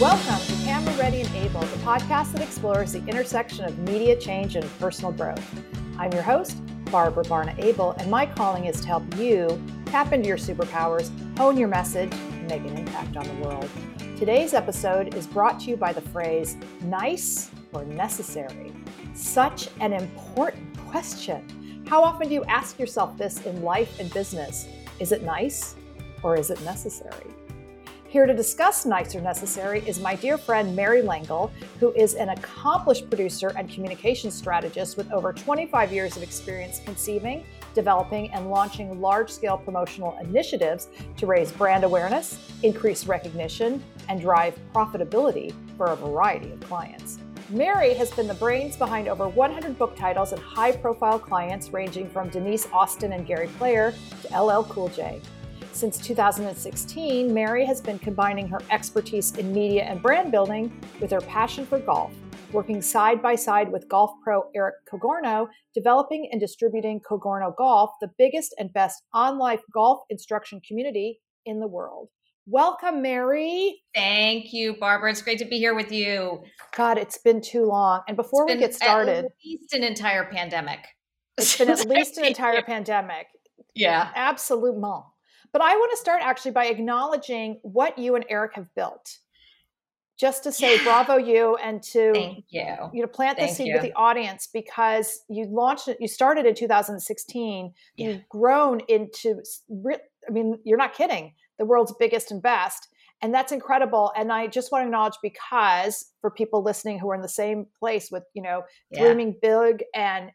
Welcome to Camera Ready and Able, the podcast that explores the intersection of media change and personal growth. I'm your host, Barbara Barna Abel, and my calling is to help you tap into your superpowers, hone your message, and make an impact on the world. Today's episode is brought to you by the phrase nice or necessary. Such an important question. How often do you ask yourself this in life and business? Is it nice or is it necessary? Here to discuss Nice or Necessary is my dear friend Mary Langle, who is an accomplished producer and communications strategist with over 25 years of experience conceiving, developing, and launching large scale promotional initiatives to raise brand awareness, increase recognition, and drive profitability for a variety of clients. Mary has been the brains behind over 100 book titles and high profile clients ranging from Denise Austin and Gary Player to LL Cool J. Since 2016, Mary has been combining her expertise in media and brand building with her passion for golf, working side by side with golf pro Eric Cogorno, developing and distributing Cogorno Golf, the biggest and best online golf instruction community in the world. Welcome, Mary. Thank you, Barbara. It's great to be here with you. God, it's been too long. And before we get started, at least an entire pandemic. It's been at least an entire pandemic. Yeah. Absolument. But I want to start actually by acknowledging what you and Eric have built. Just to say yeah. bravo you and to Thank you. you know plant the seed you. with the audience because you launched it you started in 2016 yeah. you've grown into I mean you're not kidding the world's biggest and best and that's incredible and i just want to acknowledge because for people listening who are in the same place with you know yeah. dreaming big and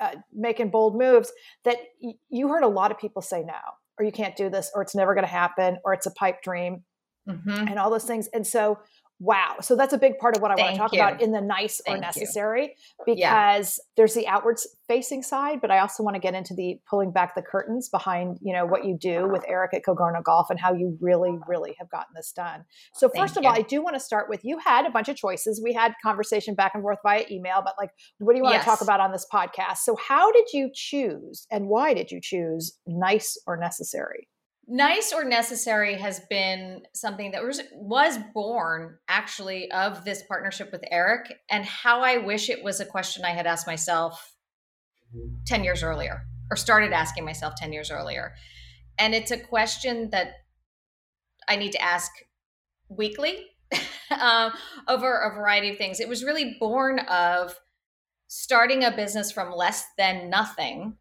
uh, making bold moves that y- you heard a lot of people say no or you can't do this or it's never going to happen or it's a pipe dream mm-hmm. and all those things and so wow so that's a big part of what i Thank want to talk you. about in the nice Thank or necessary you. because yeah. there's the outward facing side but i also want to get into the pulling back the curtains behind you know what you do with eric at cogorno golf and how you really really have gotten this done so first Thank of you. all i do want to start with you had a bunch of choices we had conversation back and forth via email but like what do you want yes. to talk about on this podcast so how did you choose and why did you choose nice or necessary nice or necessary has been something that was was born actually of this partnership with Eric and how I wish it was a question I had asked myself 10 years earlier or started asking myself 10 years earlier. And it's a question that I need to ask weekly uh, over a variety of things. It was really born of starting a business from less than nothing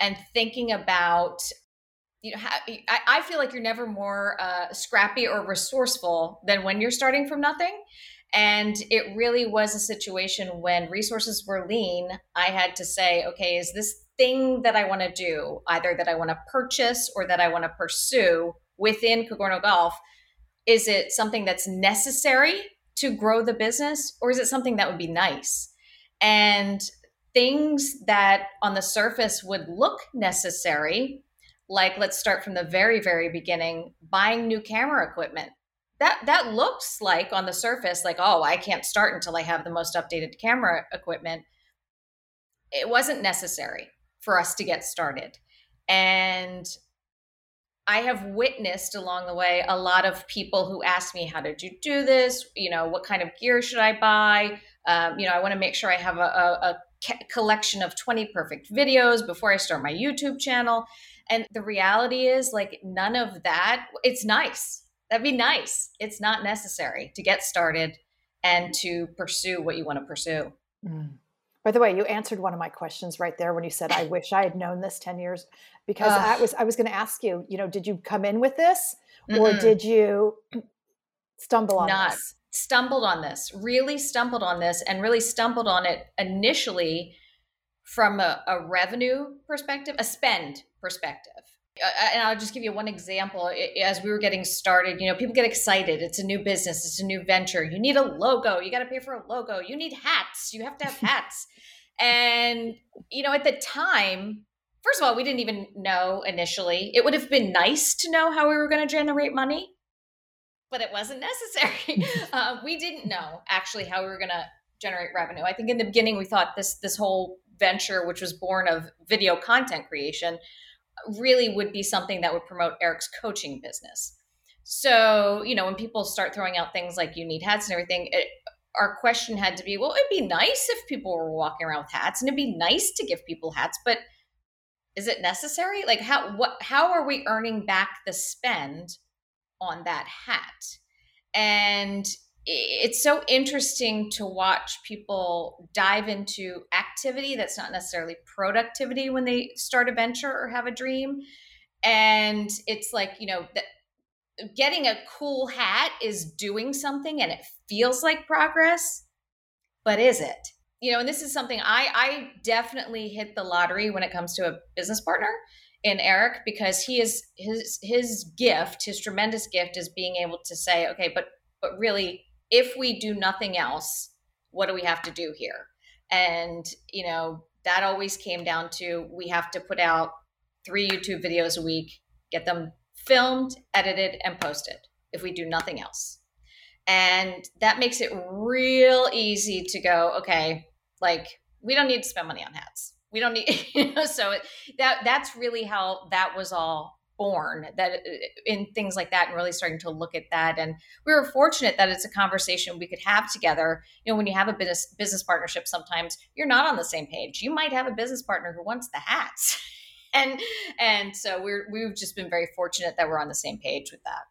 and thinking about you know, I, I feel like you're never more uh, scrappy or resourceful than when you're starting from nothing. And it really was a situation when resources were lean. I had to say, okay, is this thing that I want to do, either that I want to purchase or that I want to pursue within Cogorno Golf, is it something that's necessary to grow the business or is it something that would be nice? And things that on the surface would look necessary like let's start from the very very beginning buying new camera equipment. That that looks like on the surface like oh i can't start until i have the most updated camera equipment. It wasn't necessary for us to get started. And i have witnessed along the way a lot of people who ask me how did you do this? You know what kind of gear should i buy? Um, you know i want to make sure i have a, a, a collection of 20 perfect videos before i start my youtube channel and the reality is, like, none of that, it's nice. That'd be nice. It's not necessary to get started and to pursue what you want to pursue. Mm. By the way, you answered one of my questions right there when you said, "I wish I had known this ten years," because uh, I was I was going to ask you. You know, did you come in with this, or mm did you stumble on not this? Stumbled on this. Really stumbled on this, and really stumbled on it initially from a, a revenue perspective, a spend perspective. And I'll just give you one example. As we were getting started, you know, people get excited. It's a new business, it's a new venture. You need a logo. You got to pay for a logo. You need hats. You have to have hats. and, you know, at the time, first of all, we didn't even know initially. It would have been nice to know how we were going to generate money, but it wasn't necessary. uh, we didn't know actually how we were going to generate revenue. I think in the beginning we thought this this whole venture, which was born of video content creation, really would be something that would promote Eric's coaching business. So, you know, when people start throwing out things like you need hats and everything, it, our question had to be, well, it'd be nice if people were walking around with hats and it'd be nice to give people hats, but is it necessary? Like how what how are we earning back the spend on that hat? And it's so interesting to watch people dive into activity that's not necessarily productivity when they start a venture or have a dream. And it's like you know that getting a cool hat is doing something and it feels like progress but is it? You know and this is something i i definitely hit the lottery when it comes to a business partner in eric because he is his his gift his tremendous gift is being able to say okay but but really if we do nothing else what do we have to do here and you know that always came down to we have to put out three youtube videos a week get them filmed, edited, and posted if we do nothing else. And that makes it real easy to go, okay, like we don't need to spend money on hats. We don't need, you know, so that that's really how that was all born that uh, in things like that and really starting to look at that and we were fortunate that it's a conversation we could have together you know when you have a business business partnership sometimes you're not on the same page you might have a business partner who wants the hats and and so we're we've just been very fortunate that we're on the same page with that.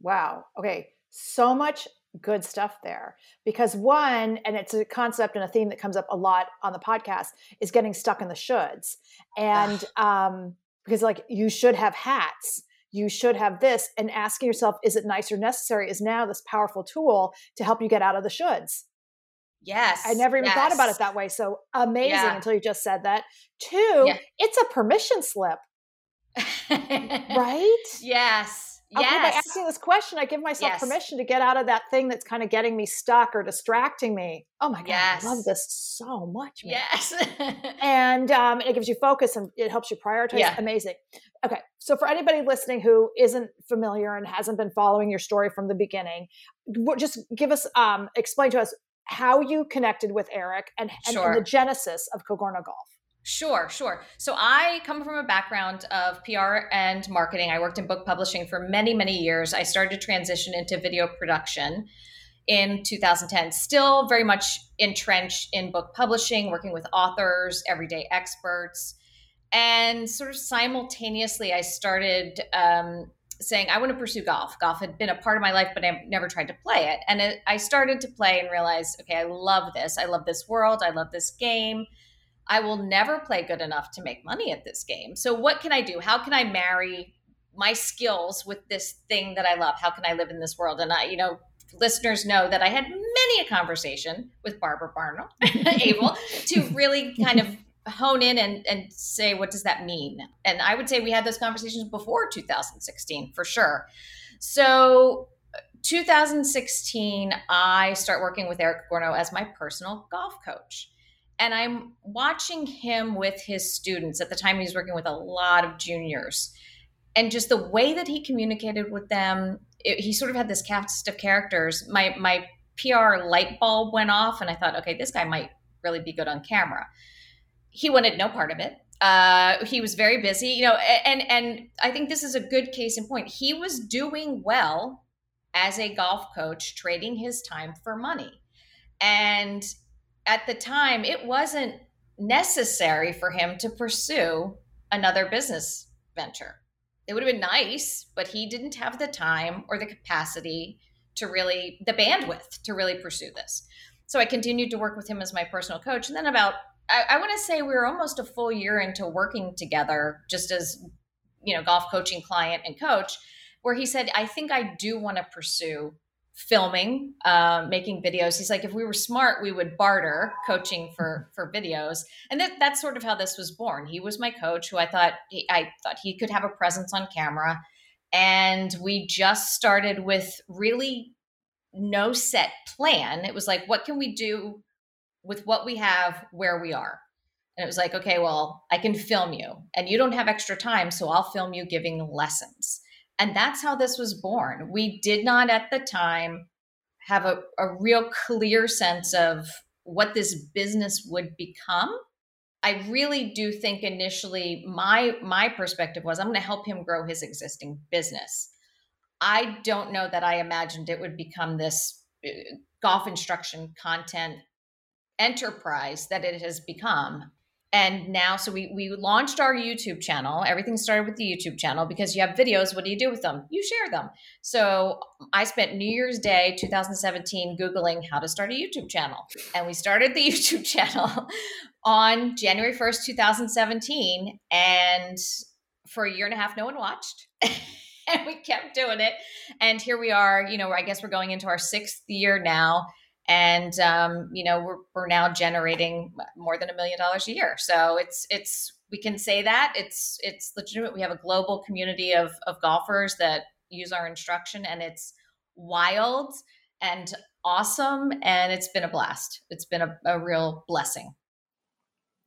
Wow. Okay. So much good stuff there because one and it's a concept and a theme that comes up a lot on the podcast is getting stuck in the shoulds and um because like you should have hats you should have this and asking yourself is it nice or necessary is now this powerful tool to help you get out of the should?s Yes. I never even yes. thought about it that way. So amazing yeah. until you just said that. Two, yeah. it's a permission slip. right? Yes. Yes. by asking this question, I give myself yes. permission to get out of that thing that's kind of getting me stuck or distracting me. Oh my God, yes. I love this so much. Man. Yes. and um, it gives you focus and it helps you prioritize. Yeah. Amazing. Okay. So for anybody listening who isn't familiar and hasn't been following your story from the beginning, just give us, um, explain to us how you connected with Eric and, and, sure. and the genesis of Cogorno Golf. Sure, sure. So I come from a background of PR and marketing. I worked in book publishing for many, many years. I started to transition into video production in 2010. Still very much entrenched in book publishing, working with authors, everyday experts. And sort of simultaneously, I started um, saying I want to pursue golf. Golf had been a part of my life, but I never tried to play it. And it, I started to play and realized, okay, I love this. I love this world. I love this game. I will never play good enough to make money at this game. So what can I do? How can I marry my skills with this thing that I love? How can I live in this world? And I, you know, listeners know that I had many a conversation with Barbara Barna, able to really kind of hone in and, and say what does that mean and i would say we had those conversations before 2016 for sure so uh, 2016 i start working with eric gorno as my personal golf coach and i'm watching him with his students at the time he was working with a lot of juniors and just the way that he communicated with them it, he sort of had this cast of characters my my pr light bulb went off and i thought okay this guy might really be good on camera he wanted no part of it. Uh, he was very busy, you know, and and I think this is a good case in point. He was doing well as a golf coach, trading his time for money, and at the time, it wasn't necessary for him to pursue another business venture. It would have been nice, but he didn't have the time or the capacity to really the bandwidth to really pursue this. So I continued to work with him as my personal coach, and then about I, I want to say we were almost a full year into working together, just as you know, golf coaching client and coach, where he said, "I think I do want to pursue filming, uh, making videos." He's like, "If we were smart, we would barter coaching for for videos," and that, that's sort of how this was born. He was my coach, who I thought he, I thought he could have a presence on camera, and we just started with really no set plan. It was like, what can we do with what we have where we are. And it was like, okay, well, I can film you and you don't have extra time, so I'll film you giving lessons. And that's how this was born. We did not at the time have a, a real clear sense of what this business would become. I really do think initially my my perspective was I'm going to help him grow his existing business. I don't know that I imagined it would become this uh, golf instruction content enterprise that it has become and now so we we launched our youtube channel. Everything started with the youtube channel because you have videos. What do you do with them? You share them. So i spent new year's day 2017 googling how to start a youtube channel. And we started the youtube channel on january 1st 2017 and for a year and a half no one watched. And we kept doing it. And here we are you know i guess we're going into our sixth year now and um, you know we're, we're now generating more than a million dollars a year. So it's it's we can say that it's it's legitimate. We have a global community of of golfers that use our instruction and it's wild and awesome and it's been a blast. It's been a, a real blessing.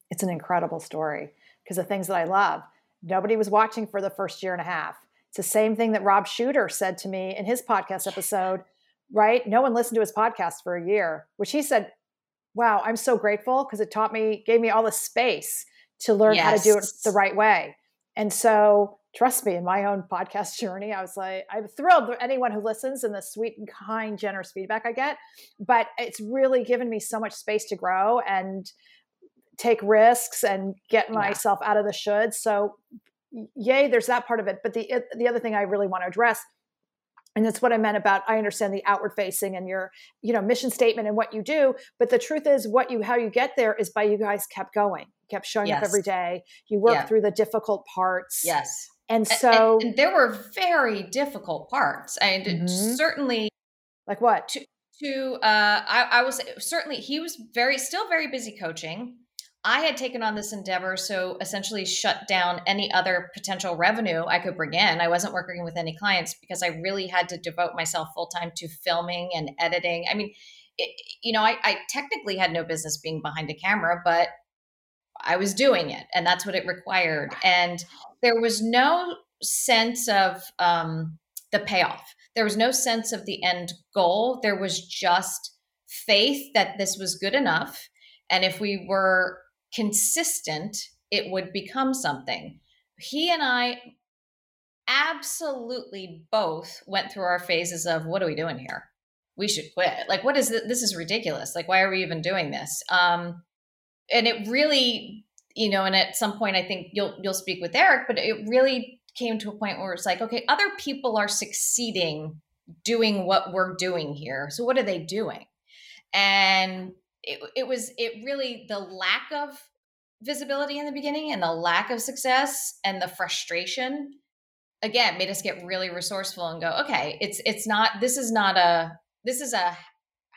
It's an incredible story because the things that i love nobody was watching for the first year and a half. It's the same thing that rob shooter said to me in his podcast episode right? No one listened to his podcast for a year, which he said, wow, I'm so grateful because it taught me, gave me all the space to learn yes. how to do it the right way. And so, trust me, in my own podcast journey, I was like, I'm thrilled with anyone who listens and the sweet and kind, generous feedback I get. But it's really given me so much space to grow and take risks and get yeah. myself out of the should. So, yay, there's that part of it. But the the other thing I really want to address and that's what i meant about i understand the outward facing and your you know mission statement and what you do but the truth is what you how you get there is by you guys kept going kept showing yes. up every day you work yeah. through the difficult parts yes and so and, and there were very difficult parts and mm-hmm. certainly like what to, to uh I, I was certainly he was very still very busy coaching I had taken on this endeavor, so essentially shut down any other potential revenue I could bring in. I wasn't working with any clients because I really had to devote myself full time to filming and editing. I mean, it, you know, I, I technically had no business being behind a camera, but I was doing it, and that's what it required. And there was no sense of um, the payoff. There was no sense of the end goal. There was just faith that this was good enough. And if we were consistent, it would become something. He and I absolutely both went through our phases of what are we doing here? We should quit. Like, what is this? This is ridiculous. Like, why are we even doing this? Um, and it really, you know, and at some point, I think you'll you'll speak with Eric, but it really came to a point where it's like, okay, other people are succeeding doing what we're doing here. So what are they doing? And it, it was it really the lack of visibility in the beginning and the lack of success and the frustration again made us get really resourceful and go okay it's it's not this is not a this is a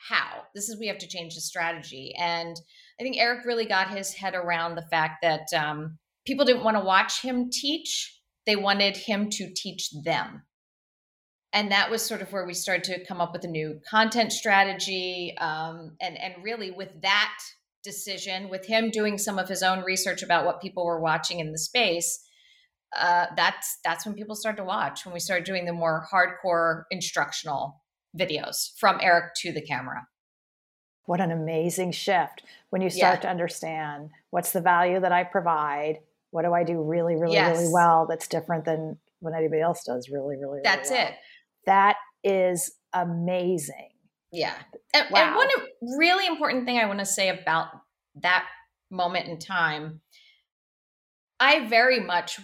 how. This is we have to change the strategy. And i think eric really got his head around the fact that um, people didn't want to watch him teach. They wanted him to teach them and that was sort of where we started to come up with a new content strategy um, and and really with that decision with him doing some of his own research about what people were watching in the space uh, that's that's when people started to watch when we started doing the more hardcore instructional videos from eric to the camera what an amazing shift when you start yeah. to understand what's the value that i provide what do i do really really yes. really well that's different than what anybody else does really really, really that's well. it that is amazing. Yeah. And, wow. and one really important thing I want to say about that moment in time, I very much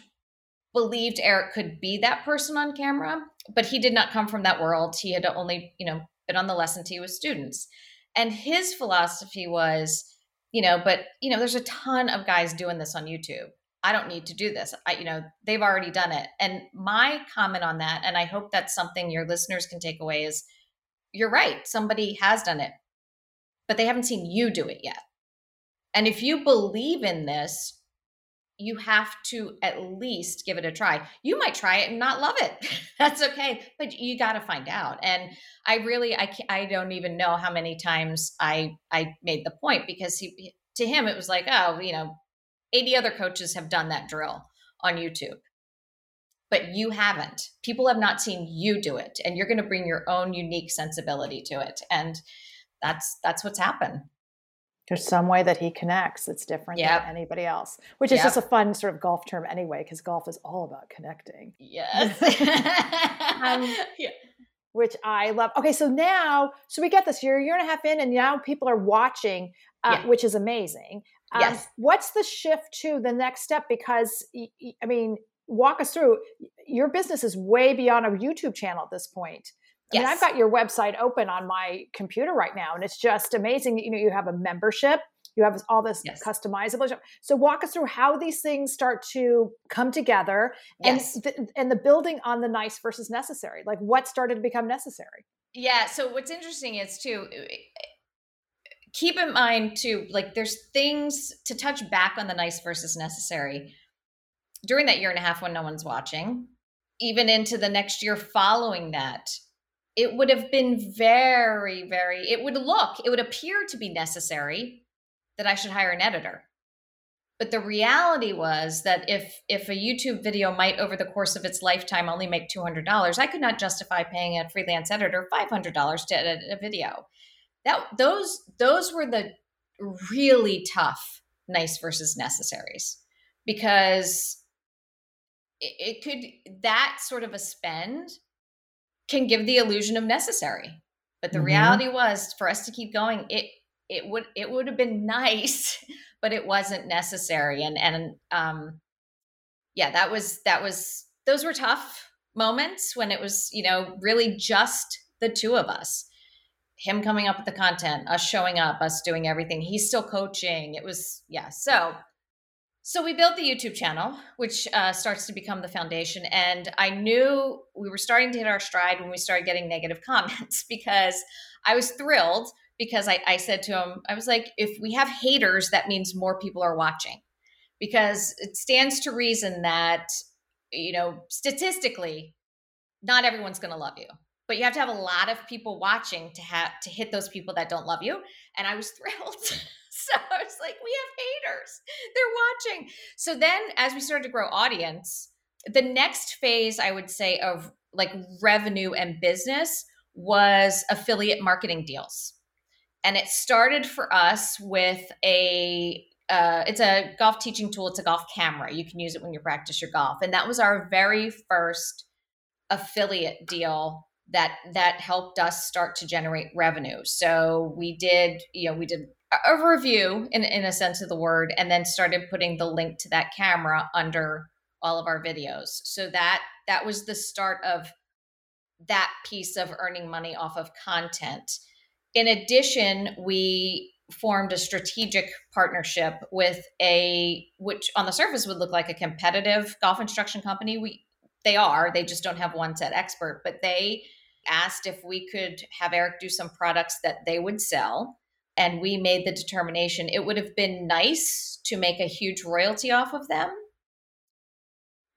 believed Eric could be that person on camera, but he did not come from that world. He had only, you know, been on the lesson tee with students. And his philosophy was, you know, but, you know, there's a ton of guys doing this on YouTube. I don't need to do this. I, you know, they've already done it. And my comment on that, and I hope that's something your listeners can take away is you're right. Somebody has done it, but they haven't seen you do it yet. And if you believe in this, you have to at least give it a try. You might try it and not love it. That's okay, but you got to find out. And I really, I, I don't even know how many times I, I made the point because he, to him, it was like, oh, you know, 80 other coaches have done that drill on YouTube. But you haven't. People have not seen you do it and you're going to bring your own unique sensibility to it and that's that's what's happened. There's some way that he connects that's different Yep. than anybody else, which is Yep. just a fun sort of golf term anyway, because golf is all about connecting, Yes. Um, yeah. which I love. Okay, so now, so we get this. You're a year and a half in, and now people are watching, uh, Yeah. which is amazing. Um, Yes. What's the shift to the next step? Because, I mean, walk us through. Your business is way beyond a YouTube channel at this point. I mean, I've got your website open on my computer right now, and it's just amazing. You know, you have a membership, you have all this Yes. customizable. So, walk us through how these things start to come together, Yes. and th- and the building on the nice versus necessary. Like, what started to become necessary? Yeah. So what's interesting is too, keep in mind too, like there's things to touch back on the nice versus necessary during that year and a half when no one's watching, even into the next year following that. It would have been very, very, it would look, it would appear to be necessary that I should hire an editor. But the reality was that if if a YouTube video might over the course of its lifetime only make $200, I could not justify paying a freelance editor $500 to edit a video. That those those were the really tough nice versus necessaries because it, it could that sort of a spend can give the illusion of necessary. But the Mhm. reality was for us to keep going, it it would it would have been nice, but it wasn't necessary. And and um yeah, that was that was those were tough moments when it was, you know, really just the two of us. Him coming up with the content, us showing up, us doing everything. He's still coaching. It was yeah. So so we built the YouTube channel, which uh, starts to become the foundation. And I knew we were starting to hit our stride when we started getting negative comments because I was thrilled because I, I said to him, I was like, if we have haters, that means more people are watching because it stands to reason that, you know, statistically, not everyone's going to love you. But you have to have a lot of people watching to have to hit those people that don't love you. And I was thrilled. so I was like, we have haters. They're watching. So then as we started to grow audience, the next phase I would say of like revenue and business was affiliate marketing deals. And it started for us with a uh, it's a golf teaching tool. It's a golf camera. You can use it when you practice your golf. And that was our very first affiliate deal that that helped us start to generate revenue. So we did, you know, we did a- review in in a sense of the word, and then started putting the link to that camera under all of our videos. So that that was the start of that piece of earning money off of content. In addition, we formed a strategic partnership with a which on the surface would look like a competitive golf instruction company. We they are, they just don't have one set expert, but they asked if we could have Eric do some products that they would sell. And we made the determination it would have been nice to make a huge royalty off of them.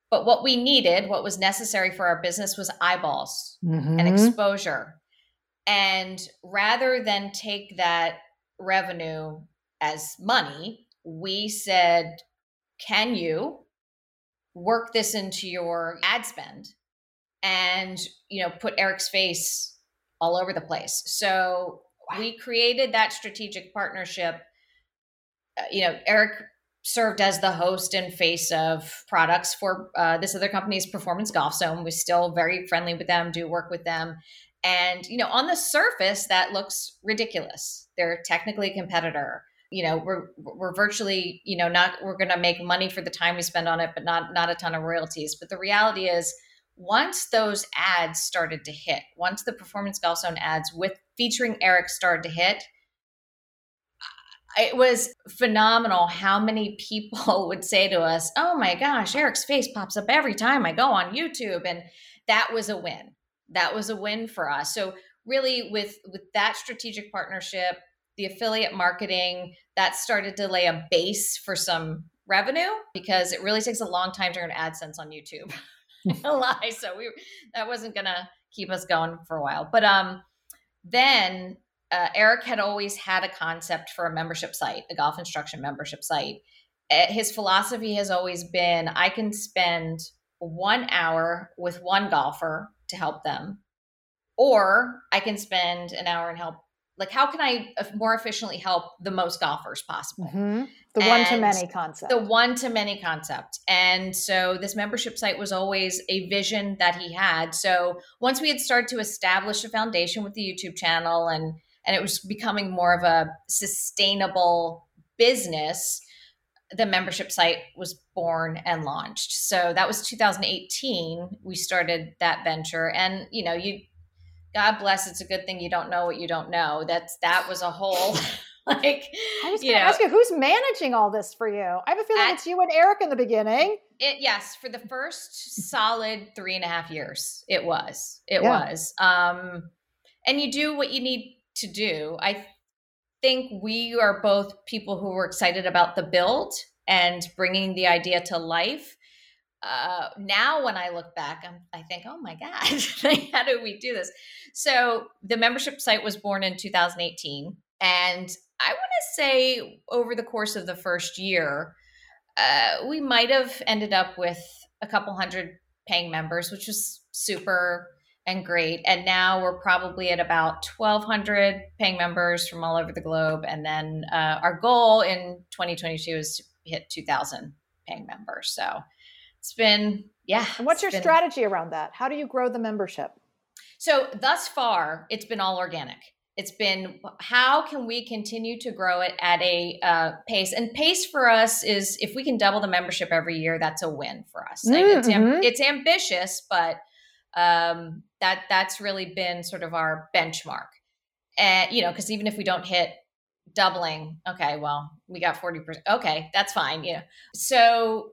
But what we needed, what was necessary for our business was eyeballs and Mhm. exposure. And rather than take that revenue as money, we said, can you work this into your ad spend and you know put Eric's face all over the place. So we created that strategic partnership. Uh, you know, Eric served as the host and face of products for uh, this other company's Performance Golf Zone. We're still very friendly with them, do work with them. And, you know, on the surface, that looks ridiculous. They're technically a competitor. You know, we're we're virtually, you know, not we're gonna make money for the time we spend on it, but not not a ton of royalties. But the reality is once those ads started to hit, once the Performance Golf Zone ads with featuring Eric started to hit, it was phenomenal how many people would say to us, "Oh my gosh, Eric's face pops up every time I go on YouTube." And that was a win. That was a win for us. So really with with that strategic partnership, the affiliate marketing, that started to lay a base for some revenue because it really takes a long time to earn AdSense on YouTube. lie. So we that wasn't gonna keep us going for a while. But um then uh, Eric had always had a concept for a membership site, a golf instruction membership site. Uh, His philosophy has always been I can spend one hour with one golfer to help them, or I can spend an hour and help like how can i more efficiently help the most golfers possible? Mm-hmm. the one to many concept. The one to many concept. And so this membership site was always a vision that he had. So once we had started to establish a foundation with the youtube channel and and it was becoming more of a sustainable business the membership site was born and launched. So that was 2018 we started that venture. And you know you God bless. It's a good thing you don't know what you don't know. That's that was a whole like. I was going to ask you who's managing all this for you. I have a feeling at, it's you and Eric in the beginning. It yes, for the first solid three and a half years, it was. It yeah. was. Um, and you do what you need to do. I think we are both people who were excited about the build and bringing the idea to life uh, now when I look back, I'm, I think, oh my God, how do we do this? So the membership site was born in 2018. And I want to say over the course of the first year, uh, we might have ended up with a couple hundred paying members, which was super and great. And now we're probably at about 1,200 paying members from all over the globe. And then uh, our goal in 2022 is to hit 2,000 paying members. So it's been yeah. And what's your been, strategy around that? How do you grow the membership? So thus far, it's been all organic. It's been how can we continue to grow it at a uh, pace? And pace for us is if we can double the membership every year, that's a win for us. Mm-hmm. It's, am- it's ambitious, but um, that that's really been sort of our benchmark. And you know, because even if we don't hit doubling, okay, well, we got forty percent. Okay, that's fine. Yeah. So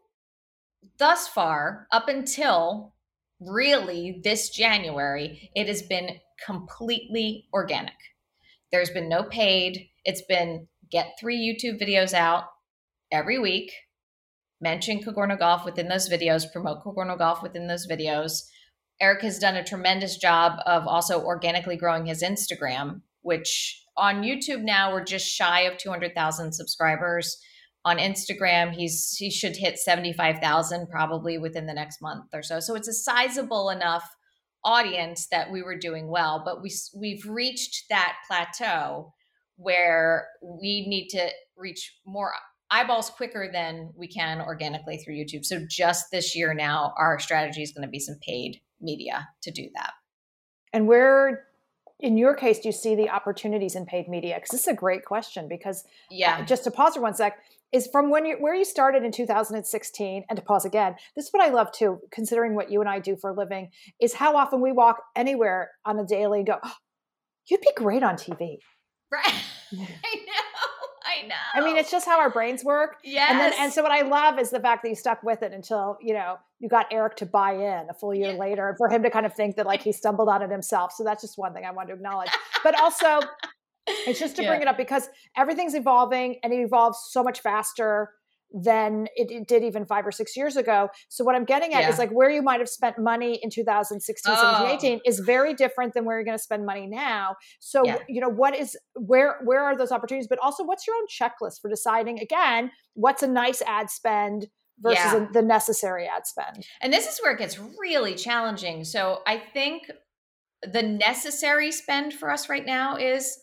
thus far, up until really this January, it has been completely organic. There's been no paid. It's been get three YouTube videos out every week, mention Cogorno Golf within those videos, promote Cogorno Golf within those videos. Eric has done a tremendous job of also organically growing his Instagram, which on YouTube now we're just shy of 200,000 subscribers on Instagram, he's he should hit 75,000 probably within the next month or so. So it's a sizable enough audience that we were doing well, but we we've reached that plateau where we need to reach more eyeballs quicker than we can organically through YouTube. So just this year now our strategy is going to be some paid media to do that. And where in your case do you see the opportunities in paid media because this is a great question because yeah uh, just to pause for one sec is from when you where you started in 2016 and to pause again this is what i love too considering what you and i do for a living is how often we walk anywhere on a daily and go oh, you'd be great on tv right i know I know. I mean, it's just how our brains work. Yes. And then, and so what I love is the fact that you stuck with it until you know you got Eric to buy in a full year yeah. later, and for him to kind of think that like he stumbled on it himself. So that's just one thing I want to acknowledge. But also, it's just to yeah. bring it up because everything's evolving and it evolves so much faster than it, it, did even five or six years ago. So what I'm getting at yeah. is like where you might have spent money in 2016, oh. 17, 18 is very different than where you're going to spend money now. So yeah. you know what is where where are those opportunities? But also, what's your own checklist for deciding again what's a nice ad spend versus yeah. a, the necessary ad spend? And this is where it gets really challenging. So I think the necessary spend for us right now is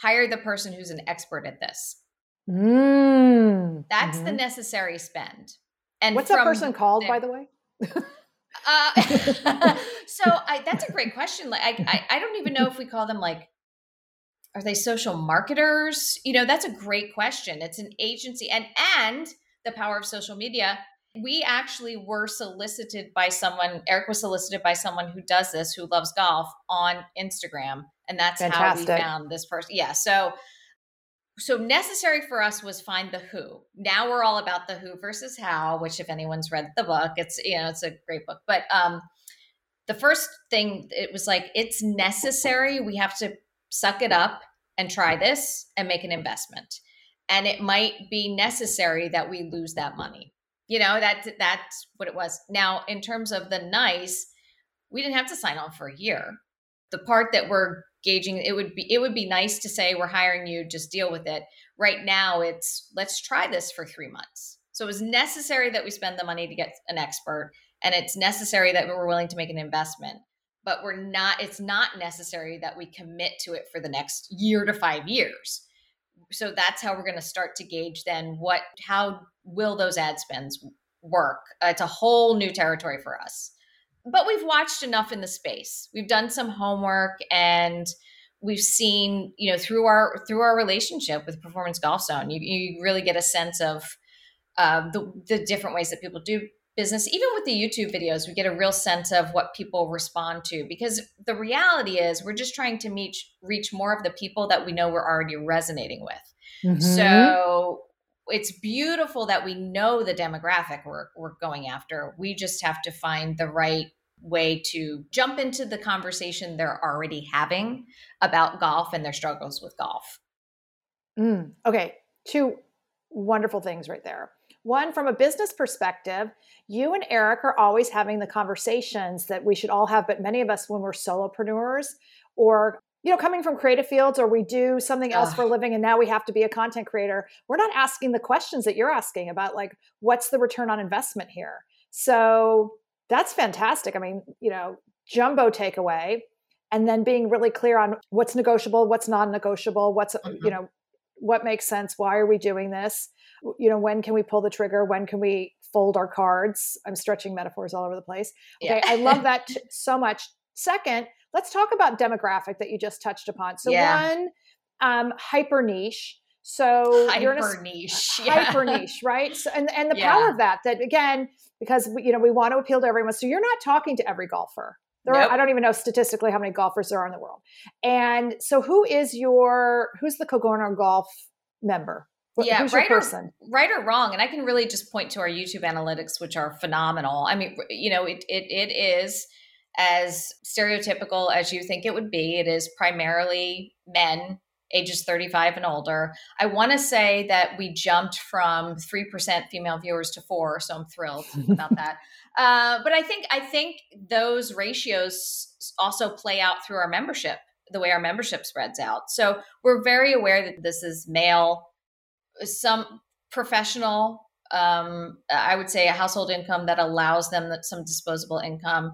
hire the person who's an expert at this. Mm. That's mm-hmm. the necessary spend. And what's that person called, by the way? uh, so I, that's a great question. Like, I, I, I don't even know if we call them like, are they social marketers? You know, that's a great question. It's an agency, and and the power of social media. We actually were solicited by someone. Eric was solicited by someone who does this, who loves golf on Instagram, and that's Fantastic. how we found this person. Yeah. So so necessary for us was find the who. Now we're all about the who versus how, which if anyone's read the book, it's you know, it's a great book. But um the first thing it was like it's necessary. We have to suck it up and try this and make an investment. And it might be necessary that we lose that money. You know, that that's what it was. Now, in terms of the nice, we didn't have to sign on for a year. The part that we're gauging it would be it would be nice to say we're hiring you just deal with it right now it's let's try this for three months so it was necessary that we spend the money to get an expert and it's necessary that we're willing to make an investment but we're not it's not necessary that we commit to it for the next year to 5 years. So that's how we're going to start to gauge then what how will those ad spends work. It's a whole new territory for us. But we've watched enough in the space. We've done some homework and we've seen, you know, through our through our relationship with Performance Golf Zone, you, you really get a sense of uh, the the different ways that people do business. Even with the YouTube videos, we get a real sense of what people respond to because the reality is we're just trying to meet reach more of the people that we know we're already resonating with. Mm-hmm. So it's beautiful that we know the demographic we're, we're going after. We just have to find the right way to jump into the conversation they're already having about golf and their struggles with golf. Mm, okay, two wonderful things right there. One, from a business perspective, you and Eric are always having the conversations that we should all have, but many of us, when we're solopreneurs or you know, coming from creative fields or we do something else for a living and now we have to be a content creator, we're not asking the questions that you're asking about like what's the return on investment here. So that's fantastic. I mean, you know, jumbo takeaway and then being really clear on what's negotiable, what's non-negotiable, what's mm-hmm. you know, what makes sense, why are we doing this? You know, when can we pull the trigger? When can we fold our cards? I'm stretching metaphors all over the place. Okay, yeah. I love that t- so much. Second, let's talk about demographic that you just touched upon. So yeah. one, um, hyper niche. So hyper you're in a, niche, yeah. hyper niche, right? So, and and the yeah. power of that. That again, because you know we want to appeal to everyone. So you're not talking to every golfer. There nope. are, I don't even know statistically how many golfers there are in the world. And so, who is your who's the Cogorno Golf member? yeah, right or, right or wrong. And I can really just point to our YouTube analytics, which are phenomenal. I mean, you know, it it, it is as stereotypical as you think it would be. It is primarily men ages 35 and older. I want to say that we jumped from 3% female viewers to 4, so I'm thrilled about that. Uh, but I think I think those ratios also play out through our membership, the way our membership spreads out. So we're very aware that this is male, some professional um, I would say a household income that allows them some disposable income.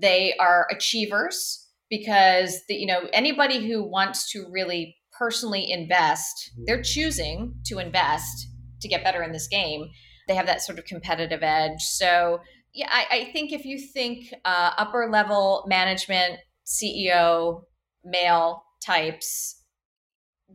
They are achievers because the, you know anybody who wants to really personally invest, mm-hmm. they're choosing to invest to get better in this game. They have that sort of competitive edge. So yeah, I, I think if you think uh, upper level management, CEO, male types,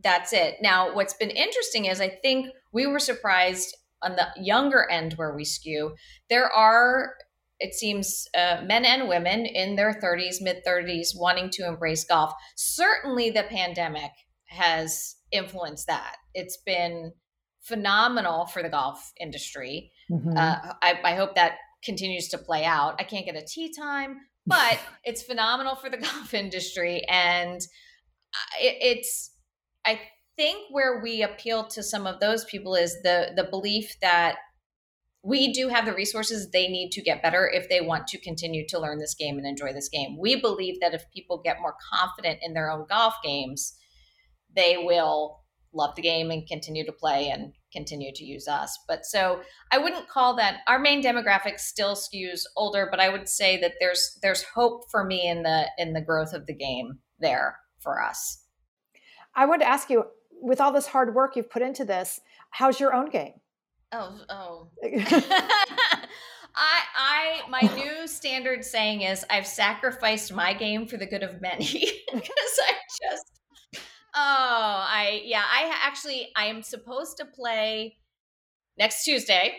that's it. Now, what's been interesting is I think we were surprised on the younger end where we skew. There are it seems uh, men and women in their 30s, mid 30s, wanting to embrace golf. Certainly, the pandemic has influenced that. It's been phenomenal for the golf industry. Mm-hmm. Uh, I, I hope that continues to play out. I can't get a tee time, but it's phenomenal for the golf industry. And it, it's, I think where we appeal to some of those people is the the belief that we do have the resources they need to get better if they want to continue to learn this game and enjoy this game. We believe that if people get more confident in their own golf games, they will love the game and continue to play and continue to use us. But so I wouldn't call that our main demographic still skews older, but I would say that there's there's hope for me in the in the growth of the game there for us. I would ask you with all this hard work you've put into this, how's your own game? Oh, oh. I, I, my new standard saying is I've sacrificed my game for the good of many because I just, oh, I, yeah, I actually, I am supposed to play next Tuesday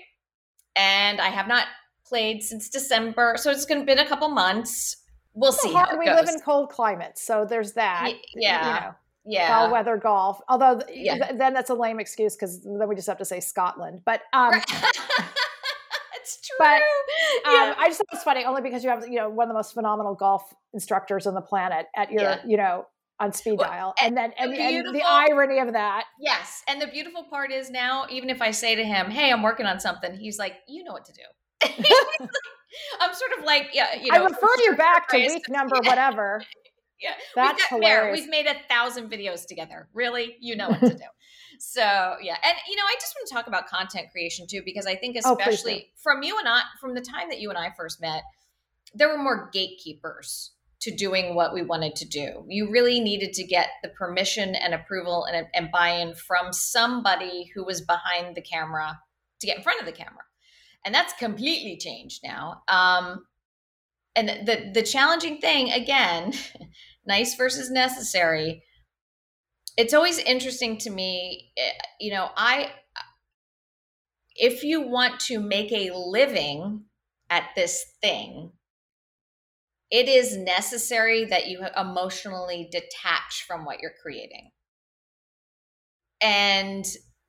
and I have not played since December. So it's going to been a couple months. We'll see. Hard, we goes. live in cold climates. So there's that. Yeah. You know yeah. All weather golf although yeah. th- then that's a lame excuse because then we just have to say scotland but um it's true. But um, yeah. i just thought it's funny only because you have you know one of the most phenomenal golf instructors on the planet at your yeah. you know on speed well, dial. and, and then and, and, the irony of that yes. And the beautiful part is now even if i say to him hey i'm working on something he's like you know what to do. I'm sort of like yeah you know i refer you back to week number whatever yeah, that's we've hilarious. We've made a thousand videos together. Really, you know what to do. so yeah, and you know, I just want to talk about content creation too because I think, oh, especially oh, from you and I, from the time that you and I first met, there were more gatekeepers to doing what we wanted to do. You really needed to get the permission and approval and, and buy in from somebody who was behind the camera to get in front of the camera. And that's completely changed now. Um, and the, the challenging thing, again, nice versus necessary. It's always interesting to me, eh, you know, I, if you want to make a living at this thing, it is necessary that you emotionally detach from what you're creating. And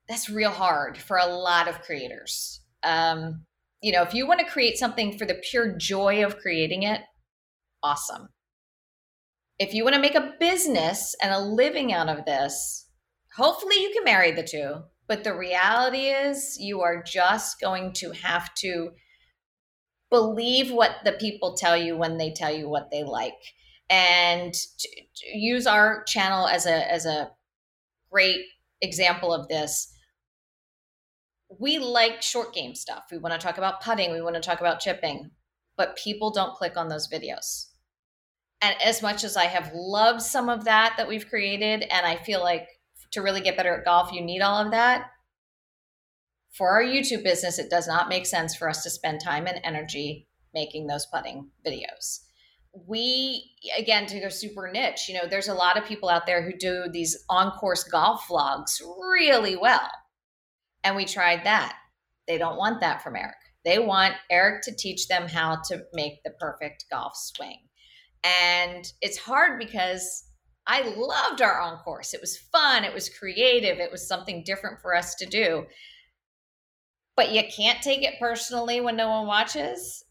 that's real hard for a lot of creators. Um, you know, if you want to create something for the pure joy of creating it, awesome. If you want to make a business and a living out of this, hopefully you can marry the two. But the reality is, you are just going to have to believe what the people tell you when they tell you what they like and use our channel as a as a great example of this we like short game stuff we want to talk about putting we want to talk about chipping but people don't click on those videos and as much as i have loved some of that that we've created and i feel like to really get better at golf you need all of that for our YouTube business, it does not make sense for us to spend time and energy making those putting videos. We, again, to go super niche, you know, there's a lot of people out there who do these on course golf vlogs really well. And we tried that. They don't want that from Eric. They want Eric to teach them how to make the perfect golf swing. And it's hard because I loved our on course. It was fun, it was creative, it was something different for us to do but you can't take it personally when no one watches.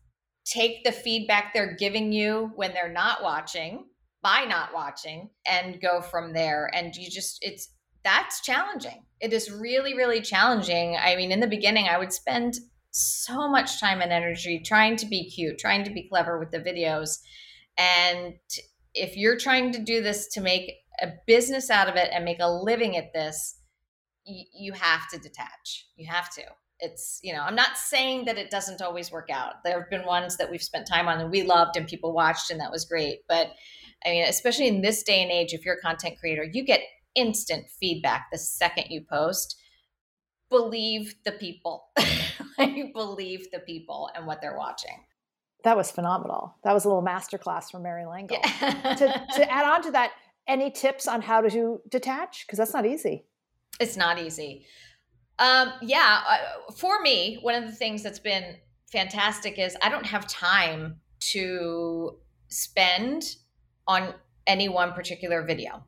Take the feedback they're giving you when they're not watching, by not watching, and go from there. And you just, it's, that's challenging. It is really, really challenging. I mean, in the beginning, I would spend so much time and energy trying to be cute, trying to be clever with the videos. And if you're trying to do this to make a business out of it and make a living at this, you have to detach. You have to it's you know i'm not saying that it doesn't always work out there have been ones that we've spent time on and we loved and people watched and that was great but i mean especially in this day and age if you're a content creator you get instant feedback the second you post. Believe the people. Believe the people and what they're watching. That was phenomenal. That was a little masterclass from mary langle. Yeah. to, to add on to that any tips on how to detach? Because that's not easy. It's not easy. Um, yeah, uh, for me, one of the things that's been fantastic is I don't have time to spend on any one particular video.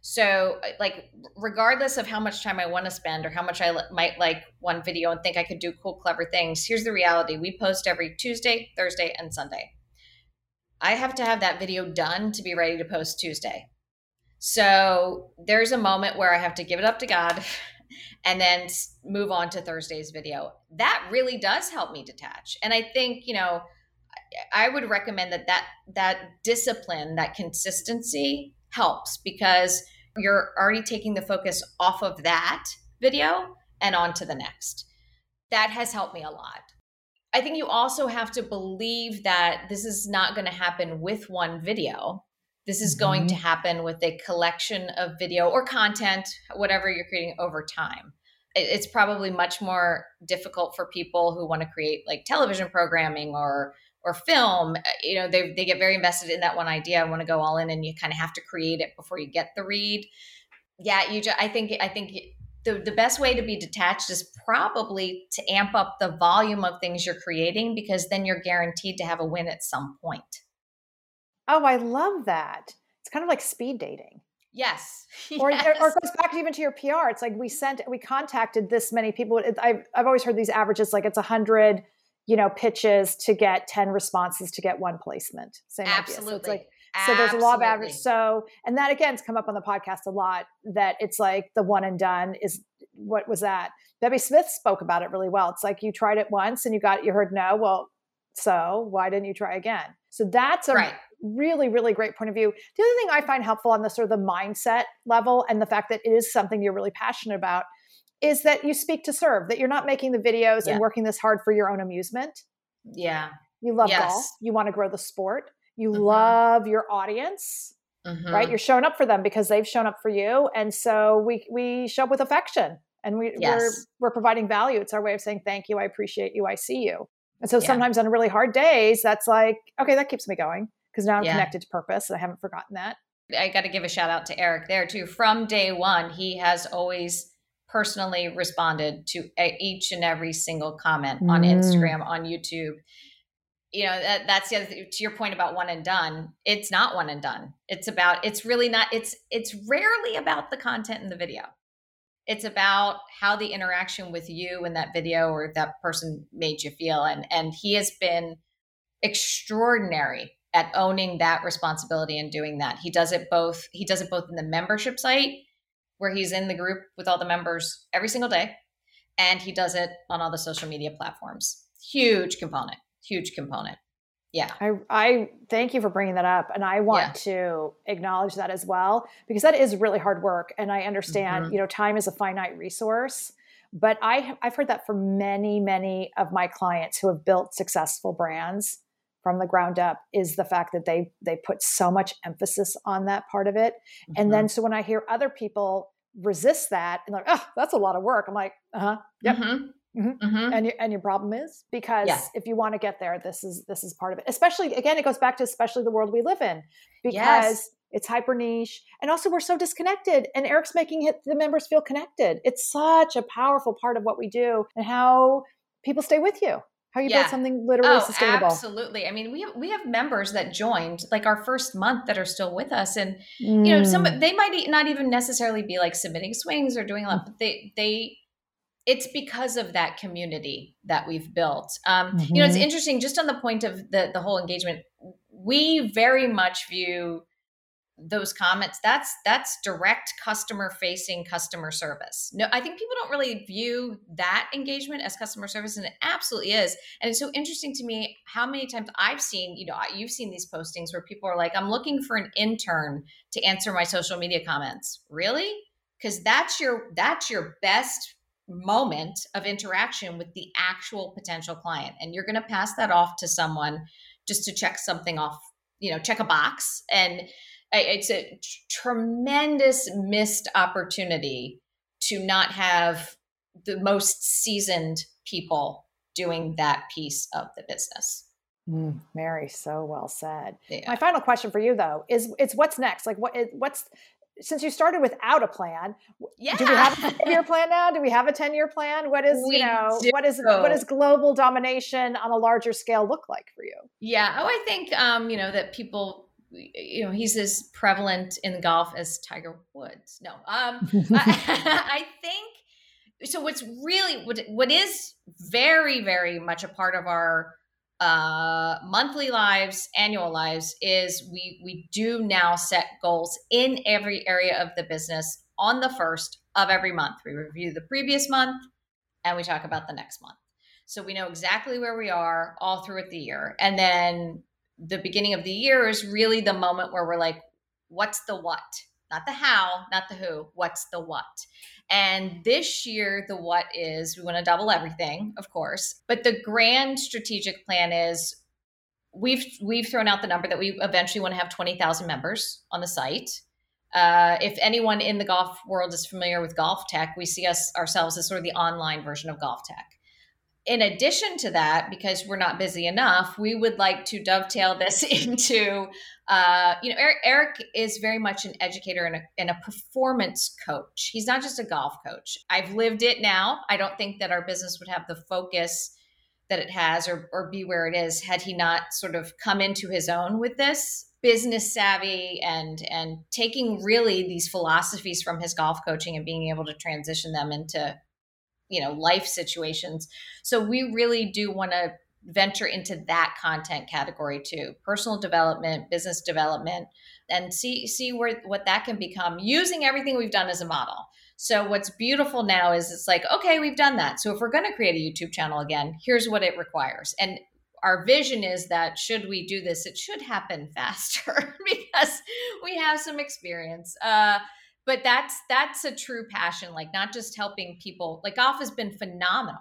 So, uh, like, regardless of how much time I want to spend or how much I might like one video and think I could do cool, clever things, here's the reality we post every Tuesday, Thursday, and Sunday. I have to have that video done to be ready to post Tuesday. So, there's a moment where I have to give it up to God and then move on to Thursday's video. That really does help me detach. And I think, you know, I would recommend that that that discipline, that consistency helps because you're already taking the focus off of that video and on to the next. That has helped me a lot. I think you also have to believe that this is not going to happen with one video. This is going mm-hmm. to happen with a collection of video or content, whatever you're creating over time. It's probably much more difficult for people who want to create like television programming or or film. Uh, you know, they they get very invested in that one idea. I want to go all in, and you kind of have to create it before you get the read. Yeah, you. Just, I think I think the, the best way to be detached is probably to amp up the volume of things you're creating because then you're guaranteed to have a win at some point. Oh, I love that. It's kind of like speed dating. Yes. Or, yes. or, it goes back even to your PR. It's like we sent, we contacted this many people. I've, I've always heard these averages, like it's a hundred, you know, pitches to get 10 responses to get one placement. Same Absolutely. So it's like, so there's a law of average. So, and that again's come up on the podcast a lot that it's like the one and done is what was that? Debbie Smith spoke about it really well. It's like you tried it once and you got, you heard no. Well, so why didn't you try again? So that's a right really, really great point of view. The other thing I find helpful on the sort of the mindset level and the fact that it is something you're really passionate about is that you speak to serve, that you're not making the videos yeah. and working this hard for your own amusement. Yeah. You love yes. golf. You want to grow the sport. you mm-hmm. love your audience mm-hmm. right you're showing up for them because they've shown up for you and so we we show up with affection and we, yes. we're we're providing value it's our way of saying thank you i appreciate you i see you and so yeah. sometimes on really hard days that's like okay that keeps me going because now i'm yeah. connected to purpose and i haven't forgotten that i got to give a shout out to eric there too from day one he has always personally responded to each and every single comment mm. on instagram on youtube. You know that, that's the other thing, to your point about one and done it's not one and done. It's about it's really not it's it's rarely about the content in the video. It's about how the interaction with you in that video or that person made you feel and and he has been extraordinary at owning that responsibility and doing that. He does it both he does it both in the membership site where he's in the group with all the members every single day and he does it on all the social media platforms huge component huge component. Yeah. I, I thank you for bringing that up. And I want yeah. to acknowledge that as well, because that is really hard work. And I understand, mm-hmm. you know, time is a finite resource. But I, I've heard that from many, many of my clients who have built successful brands from the ground up is the fact that they they put so much emphasis on that part of it. Mm-hmm. And then so when I hear other people resist that and like, oh, that's a lot of work. I'm like, uh-huh, yep. Mm-hmm. Mm-hmm. Mm-hmm. And your and your problem is because yeah. if you want to get there, this is this is part of it. Especially again, it goes back to especially the world we live in because yes. it's hyper niche, and also we're so disconnected. And Eric's making it, the members feel connected. It's such a powerful part of what we do and how people stay with you. How you yeah. build something literally oh, sustainable. Absolutely. I mean, we have we have members that joined like our first month that are still with us, and mm. you know, some mm. they might not even necessarily be like submitting swings or doing a lot, but they they it's because of that community that we've built. Um, mm-hmm. You know, it's mm-hmm. interesting. Just on the point of the the whole engagement, we very much view those comments. That's that's direct customer facing customer service. No, I think people don't really view that engagement as customer service, and it absolutely is. And it's so interesting to me how many times I've seen. You know, you've seen these postings where people are like, "I'm looking for an intern to answer my social media comments." Really? Because that's your that's your best moment of interaction with the actual potential client and you're going to pass that off to someone just to check something off you know check a box and it's a tremendous missed opportunity to not have the most seasoned people doing that piece of the business mm, mary so well said yeah. my final question for you though is it's what's next like what what's since you started without a plan, yeah. do we have a 10 year plan now? Do we have a 10 year plan? What is, we you know, do. what is, what does global domination on a larger scale look like for you? Yeah. Oh, I think, um, you know, that people, you know, he's as prevalent in golf as Tiger Woods. No, um, I, I think, so what's really, what, what is very, very much a part of our, uh, monthly lives, annual lives is we we do now set goals in every area of the business on the first of every month. We review the previous month and we talk about the next month. So we know exactly where we are all throughout the year. And then the beginning of the year is really the moment where we're like, what's the what? Not the how, not the who, what's the what? And this year, the what is we want to double everything, of course. But the grand strategic plan is we've we've thrown out the number that we eventually want to have 20,000 members on the site. Uh, if anyone in the golf world is familiar with GolfTEC, we see us ourselves as sort of the online version of GolfTEC in addition to that, because we're not busy enough, we would like to dovetail this into, uh, you know, Eric, Eric, is very much an educator and a, and a performance coach. He's not just a golf coach. I've lived it now. I don't think that our business would have the focus that it has or, or be where it is had he not sort of come into his own with this business savvy and and taking really these philosophies from his golf coaching and being able to transition them into you know life situations. So we really do want to venture into that content category too personal development business development and see see where what that can become using everything we've done as a model. So what's beautiful now is it's like okay we've done that. So if we're going to create a youtube channel again here's what it requires. And our vision is that should we do this it should happen faster because we have some experience. Uh, but that's that's a true passion like not just helping people like golf has been phenomenal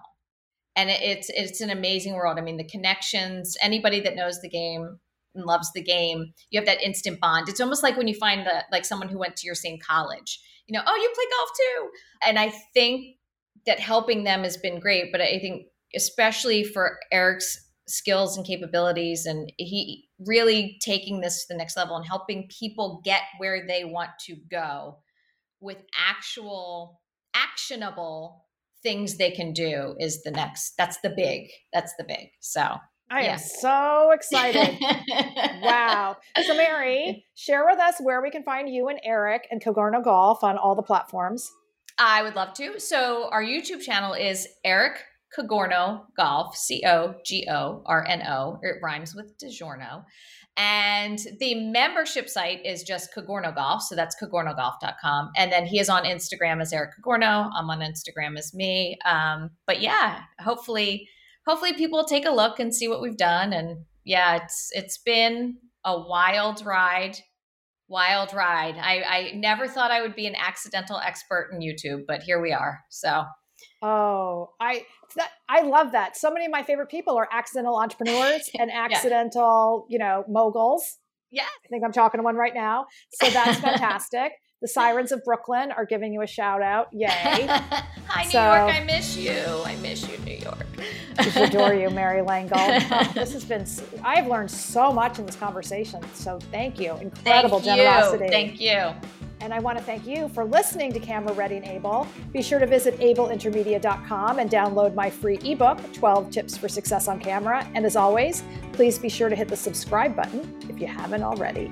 and it's it's an amazing world i mean the connections anybody that knows the game and loves the game, you have that instant bond. It's almost like when you find that like someone who went to your same college. You know, oh, you play golf too. And I think that helping them has been great, but I think especially for Eric's skills and capabilities and he really taking this to the next level and helping people get where they want to go with actual actionable things they can do is the next that's the big that's the big so I yeah. am so excited. wow. So, Mary, share with us where we can find you and Eric and Cogorno Golf on all the platforms. I would love to. So, our YouTube channel is Eric Cogorno Golf, C O G O R N O. It rhymes with DiGiorno. And the membership site is just Cogorno Golf. So that's cogornogolf.com. And then he is on Instagram as Eric Cogorno. I'm on Instagram as me. Um, but yeah, hopefully, hopefully people take a look and see what we've done. And yeah, it's it's been a wild ride. Wild ride. I, I never thought I would be an accidental expert in YouTube, but here we are. So Oh, I that I love that. So many of my favorite people are accidental entrepreneurs and accidental, yeah. you know, moguls. Yeah. I think I'm talking to one right now. So that's fantastic. the Sirens of Brooklyn are giving you a shout out. Yay. Hi, New York. I miss you. I miss you, New York. just adore you, Mary Langold. Oh, this has been, I've learned so much in this conversation. So thank you. Incredible thank generosity. You. Thank you. And I want to thank you for listening to Camera Ready and Able. Be sure to visit ableintermedia.com and download my free ebook, 12 Tips for Success on Camera. And as always, please be sure to hit the subscribe button if you haven't already.